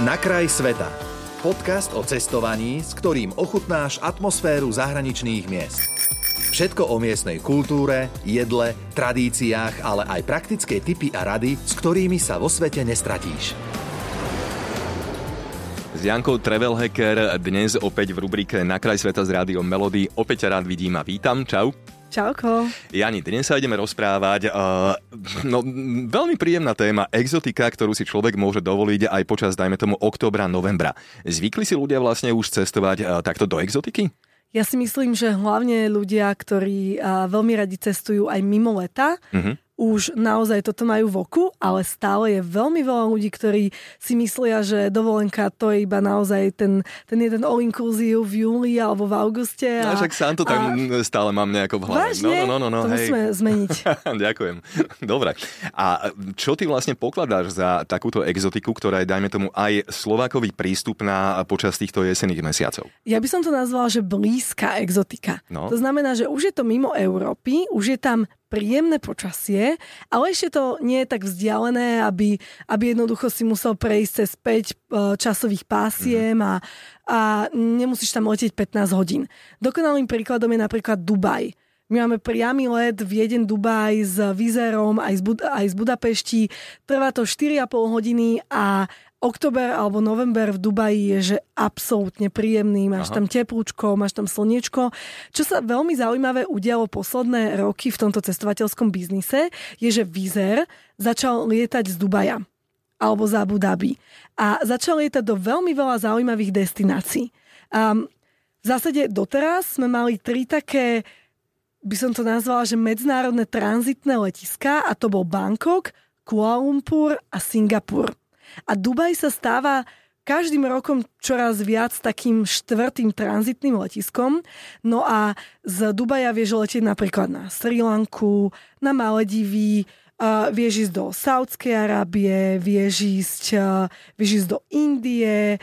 Na kraj sveta. Podcast o cestovaní, s ktorým ochutnáš atmosféru zahraničných miest. Všetko o miestnej kultúre, jedle, tradíciách, ale aj praktické tipy a rady, s ktorými sa vo svete nestratíš. S Jankou Travel Hacker dnes opäť v rubrike Na kraj sveta z rádiom Melody. Opäť rád vidím a vítam. Čau. Čauko. Jani, dnes sa ideme rozprávať. Uh, no, veľmi príjemná téma, exotika, ktorú si človek môže dovoliť aj počas, dajme tomu, októbra, novembra. Zvykli si ľudia vlastne už cestovať uh, takto do exotiky? Ja si myslím, že hlavne ľudia, ktorí uh, veľmi radi cestujú aj mimo leta, uh-huh už naozaj toto majú v oku, ale stále je veľmi veľa ľudí, ktorí si myslia, že dovolenka to je iba naozaj ten, ten jeden all-inclusive v júli alebo v auguste. A, no, však sám to tak a... stále mám nejako v hlave. Vážne? No, no, no, no, to hej. musíme zmeniť. Ďakujem. Dobre. A čo ty vlastne pokladáš za takúto exotiku, ktorá je, dajme tomu, aj Slovákovi prístupná počas týchto jesených mesiacov? Ja by som to nazvala, že blízka exotika. No. To znamená, že už je to mimo Európy, už je tam príjemné počasie, ale ešte to nie je tak vzdialené, aby, aby jednoducho si musel prejsť cez 5 e, časových pásiem a, a nemusíš tam letieť 15 hodín. Dokonalým príkladom je napríklad Dubaj. My máme priamy let Vieden Dubaj s Vizerom aj z, Bud- aj z Budapešti. Trvá to 4,5 hodiny a oktober alebo november v Dubaji je že absolútne príjemný, máš Aha. tam teplúčko, máš tam slniečko. Čo sa veľmi zaujímavé udialo posledné roky v tomto cestovateľskom biznise, je, že Vizer začal lietať z Dubaja alebo z Abu Dhabi a začal lietať do veľmi veľa zaujímavých destinácií. Um, v zásade doteraz sme mali tri také by som to nazvala, že medzinárodné tranzitné letiska a to bol Bangkok, Kuala Lumpur a Singapur. A Dubaj sa stáva každým rokom čoraz viac takým štvrtým tranzitným letiskom. No a z Dubaja vieš letieť napríklad na Sri Lanku, na Maledivy, uh, vieš ísť do Saudskej Arábie, vieš ísť, uh, vieš ísť do Indie,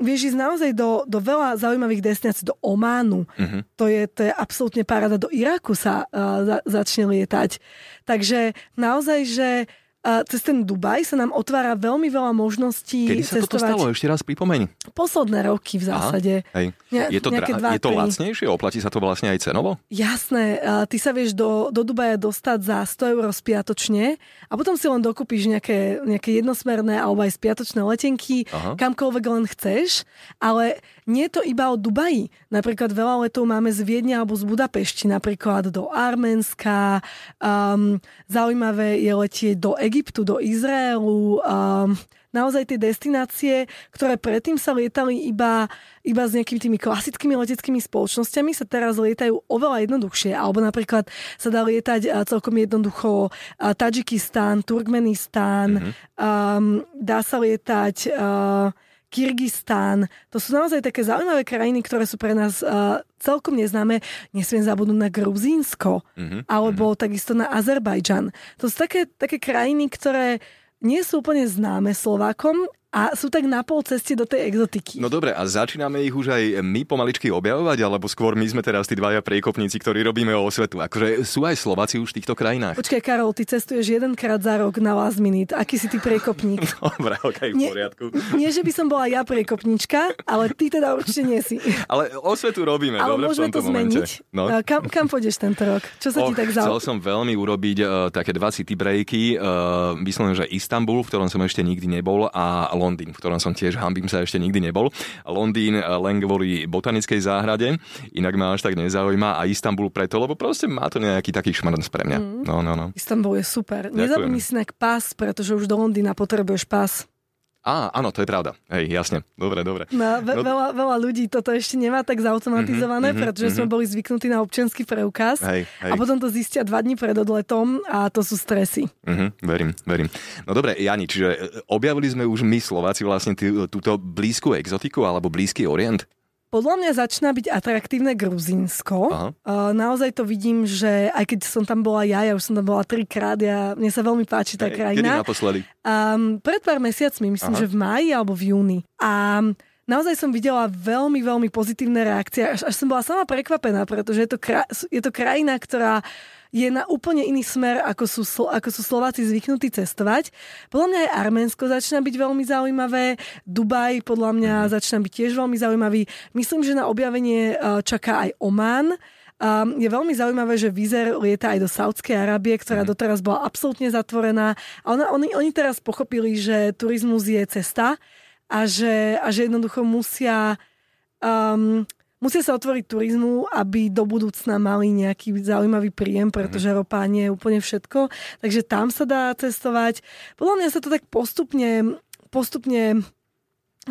vieš ísť naozaj do, do veľa zaujímavých destinácií, do Ománu. Uh-huh. To, je, to je absolútne paráda. Do Iraku sa uh, za, začne lietať. Takže naozaj, že a cez ten Dubaj sa nám otvára veľmi veľa možností Kedy sa cestovať. toto stalo? Ešte raz pripomeň. Posledné roky v zásade. Aha, hej. Ne, je, to dra- dva, je to lacnejšie? Oplatí sa to vlastne aj cenovo? Jasné. A ty sa vieš do, do Dubaja dostať za 100 eur spiatočne a potom si len dokúpiš nejaké, nejaké jednosmerné alebo aj spiatočné letenky, Aha. kamkoľvek len chceš, ale nie je to iba o Dubaji. Napríklad veľa letov máme z Viedne alebo z Budapešti, napríklad do Arménska. Um, zaujímavé je letieť do Egyptu, do Izraelu. Um, naozaj tie destinácie, ktoré predtým sa lietali iba, iba s nejakými tými klasickými leteckými spoločnosťami, sa teraz lietajú oveľa jednoduchšie. Alebo napríklad sa dá lietať celkom jednoducho Tadžikistán, Turkmenistán, mm-hmm. um, dá sa lietať... Uh, Kyrgyzstán. To sú naozaj také zaujímavé krajiny, ktoré sú pre nás uh, celkom neznáme. Nesmiem zabudnúť na Gruzínsko mm-hmm. alebo mm-hmm. takisto na Azerbajdžan. To sú také, také krajiny, ktoré nie sú úplne známe Slovákom, a sú tak na pol ceste do tej exotiky. No dobre, a začíname ich už aj my pomaličky objavovať, alebo skôr my sme teraz tí dvaja priekopníci, ktorí robíme o svetu. Akože sú aj Slováci už v týchto krajinách. Počkaj, Karol, ty cestuješ jedenkrát za rok na last minute. Aký si ty priekopník? dobre, ok, v poriadku. Nie, nie, že by som bola ja priekopnička, ale ty teda určite nie si. ale o svetu robíme, ale dobre, môžeme to zmeniť. No. Kam, kam pôjdeš tento rok? Čo sa Och, ti tak zaujalo? Chcel som veľmi urobiť uh, také dva city breaky. Uh, myslím, že Istanbul, v ktorom som ešte nikdy nebol, a Londýn, v ktorom som tiež hambím sa ešte nikdy nebol. Londýn eh, len kvôli botanickej záhrade, inak ma až tak nezaujíma a Istanbul preto, lebo proste má to nejaký taký šmrnc pre mňa. Mm. No, no, no. Istanbul je super. Nezabudni si pás, pretože už do Londýna potrebuješ pás. Á, áno, to je pravda. Hej, jasne. Dobre, dobre. No, ve- no... Veľa, veľa ľudí toto ešte nemá tak zautomatizované, mm-hmm, pretože mm-hmm. sme boli zvyknutí na občianský preukaz hej, hej. a potom to zistia dva dní pred odletom a to sú stresy. Mm-hmm, verím, verím. No dobre, Jani, čiže e, objavili sme už my Slováci vlastne tý, túto blízku exotiku alebo blízky orient? Podľa mňa začína byť atraktívne Gruzínsko. Uh, naozaj to vidím, že aj keď som tam bola ja, ja už som tam bola trikrát, ja, mne sa veľmi páči tá krajina. Kedy naposledy? Um, pred pár mesiacmi, myslím, Aha. že v máji alebo v júni. A naozaj som videla veľmi, veľmi pozitívne reakcie. Až, až som bola sama prekvapená, pretože je to, kra- je to krajina, ktorá je na úplne iný smer, ako sú, ako sú Slováci zvyknutí cestovať. Podľa mňa aj Arménsko začína byť veľmi zaujímavé, Dubaj podľa mňa mm. začína byť tiež veľmi zaujímavý. Myslím, že na objavenie e, čaká aj Oman. Um, je veľmi zaujímavé, že Vizer lieta aj do Saudskej Arábie, ktorá mm. doteraz bola absolútne zatvorená. A ona, oni, oni teraz pochopili, že turizmus je cesta a že, a že jednoducho musia um, musia sa otvoriť turizmu, aby do budúcna mali nejaký zaujímavý príjem, pretože mm. ropa nie je úplne všetko. Takže tam sa dá cestovať. Podľa mňa sa to tak postupne, postupne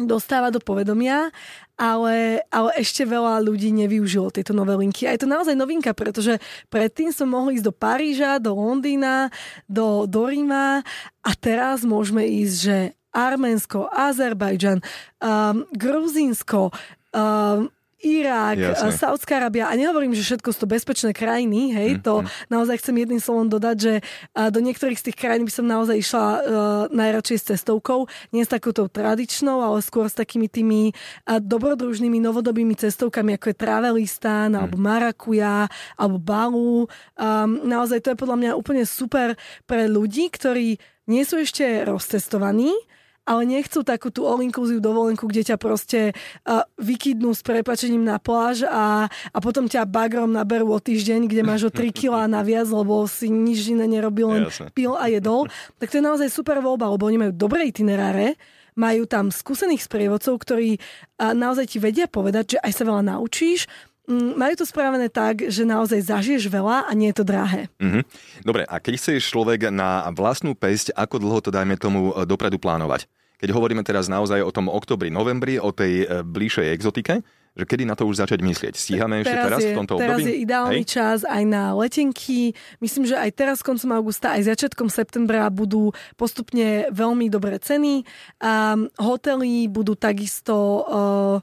dostáva do povedomia, ale, ale ešte veľa ľudí nevyužilo tieto nové linky. A je to naozaj novinka, pretože predtým sme mohli ísť do Paríža, do Londýna, do, do Ríma a teraz môžeme ísť, že Arménsko, Azerbajdžan, um, Gruzínsko, um, Irak, Jasne. Saudská Arábia a nehovorím, že všetko sú to bezpečné krajiny, hej, mm, to mm. naozaj chcem jedným slovom dodať, že do niektorých z tých krajín by som naozaj išla uh, najradšej s cestovkou, nie s takouto tradičnou, ale skôr s takými tými uh, dobrodružnými novodobými cestovkami, ako je Travelistán, mm. alebo Marakuja, alebo Balu. Um, naozaj to je podľa mňa úplne super pre ľudí, ktorí nie sú ešte rozcestovaní, ale nechcú takú tú all-inclusive dovolenku, kde ťa proste uh, vykydnú s prepačením na pláž a, a potom ťa bagrom naberú o týždeň, kde máš o 3 kg naviac, lebo si nič iné nerobil, len Jasne. pil a jedol. Tak to je naozaj super voľba, lebo oni majú dobré itineráre, majú tam skúsených sprievodcov, ktorí uh, naozaj ti vedia povedať, že aj sa veľa naučíš, mm, majú to spravené tak, že naozaj zažiješ veľa a nie je to drahé. Mm-hmm. Dobre, a keď chceš človek na vlastnú pesť, ako dlho to dajme tomu dopredu plánovať? Keď hovoríme teraz naozaj o tom oktobri, novembri, o tej e, bližšej exotike, že kedy na to už začať myslieť? Stíhame ešte teraz, teraz je, v tomto teraz období? Teraz je ideálny Hej? čas aj na letenky. Myslím, že aj teraz koncom augusta, aj začiatkom septembra budú postupne veľmi dobré ceny. Um, hotely budú takisto uh,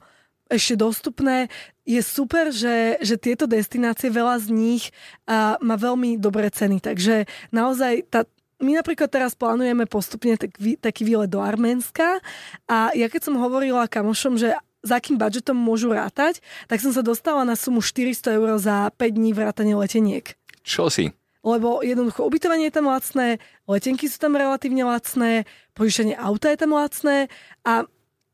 ešte dostupné. Je super, že, že tieto destinácie, veľa z nich uh, má veľmi dobré ceny. Takže naozaj tá, my napríklad teraz plánujeme postupne tak, taký výlet do Arménska a ja keď som hovorila kamošom, že za akým budžetom môžu rátať, tak som sa dostala na sumu 400 eur za 5 dní vrátane leteniek. Čo si? Lebo jednoducho ubytovanie je tam lacné, letenky sú tam relatívne lacné, požičanie auta je tam lacné a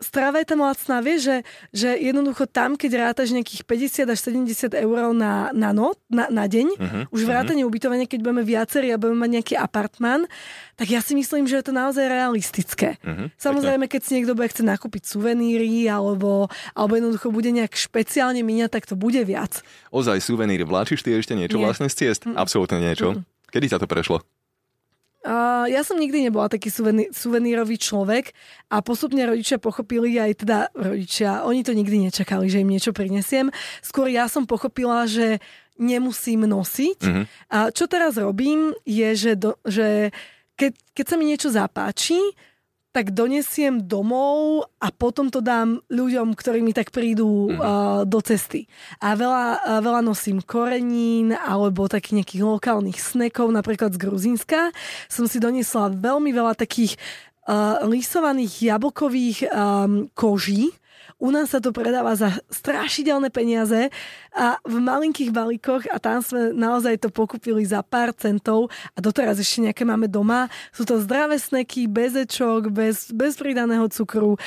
strava je tam lacná, vieš, že, že jednoducho tam, keď rátaš nejakých 50 až 70 eur na, na, no, na, na deň, uh-huh, už vrátanie uh-huh. ubytovania, keď budeme viacerí a budeme mať nejaký apartmán, tak ja si myslím, že je to naozaj realistické. Uh-huh, Samozrejme, keď si niekto bude chce nakúpiť suveníry alebo, alebo jednoducho bude nejak špeciálne míňať, tak to bude viac. Ozaj suveníry, vláčiš ty ešte niečo Nie. vlastne z ciest? Uh-uh. Absolútne niečo. Uh-uh. Kedy sa to prešlo? Uh, ja som nikdy nebola taký suvený, suvenírový človek a postupne rodičia pochopili, aj teda rodičia, oni to nikdy nečakali, že im niečo prinesiem. Skôr ja som pochopila, že nemusím nosiť. Uh-huh. A čo teraz robím, je, že, do, že keď, keď sa mi niečo zapáči, tak donesiem domov a potom to dám ľuďom, ktorí mi tak prídu mm. uh, do cesty. A veľa, uh, veľa nosím korenín alebo takých nejakých lokálnych snekov, napríklad z Gruzínska. Som si doniesla veľmi veľa takých uh, lisovaných jablkových um, koží, u nás sa to predáva za strašidelné peniaze a v malinkých balíkoch a tam sme naozaj to pokúpili za pár centov a doteraz ešte nejaké máme doma. Sú to zdravé sneky, bez ečok, bez, bez pridaného cukru,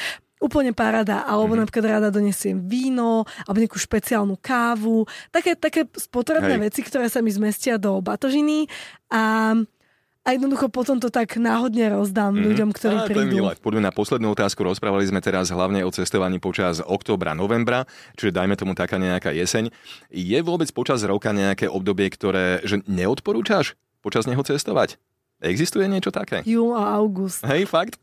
úplne parada, alebo mm-hmm. napríklad rada donesiem víno, alebo nejakú špeciálnu kávu, také, také spotrebné Hej. veci, ktoré sa mi zmestia do batožiny a a jednoducho potom to tak náhodne rozdám mm-hmm. ľuďom, ktorí a, prídu. Poďme na poslednú otázku. Rozprávali sme teraz hlavne o cestovaní počas októbra, novembra, čiže dajme tomu taká nejaká jeseň. Je vôbec počas roka nejaké obdobie, ktoré že neodporúčaš počas neho cestovať? Existuje niečo také? Júl a august. Hej, fakt?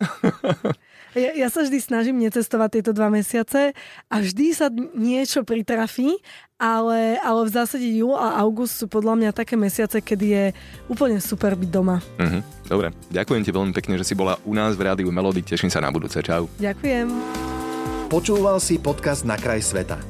ja, ja sa vždy snažím necestovať tieto dva mesiace a vždy sa niečo pritrafí, ale, ale v zásade júl a august sú podľa mňa také mesiace, kedy je úplne super byť doma. Uh-huh. Dobre, ďakujem ti veľmi pekne, že si bola u nás v rádiu Melody. Teším sa na budúce. Čau. Ďakujem. Počúval si podcast Na kraj sveta.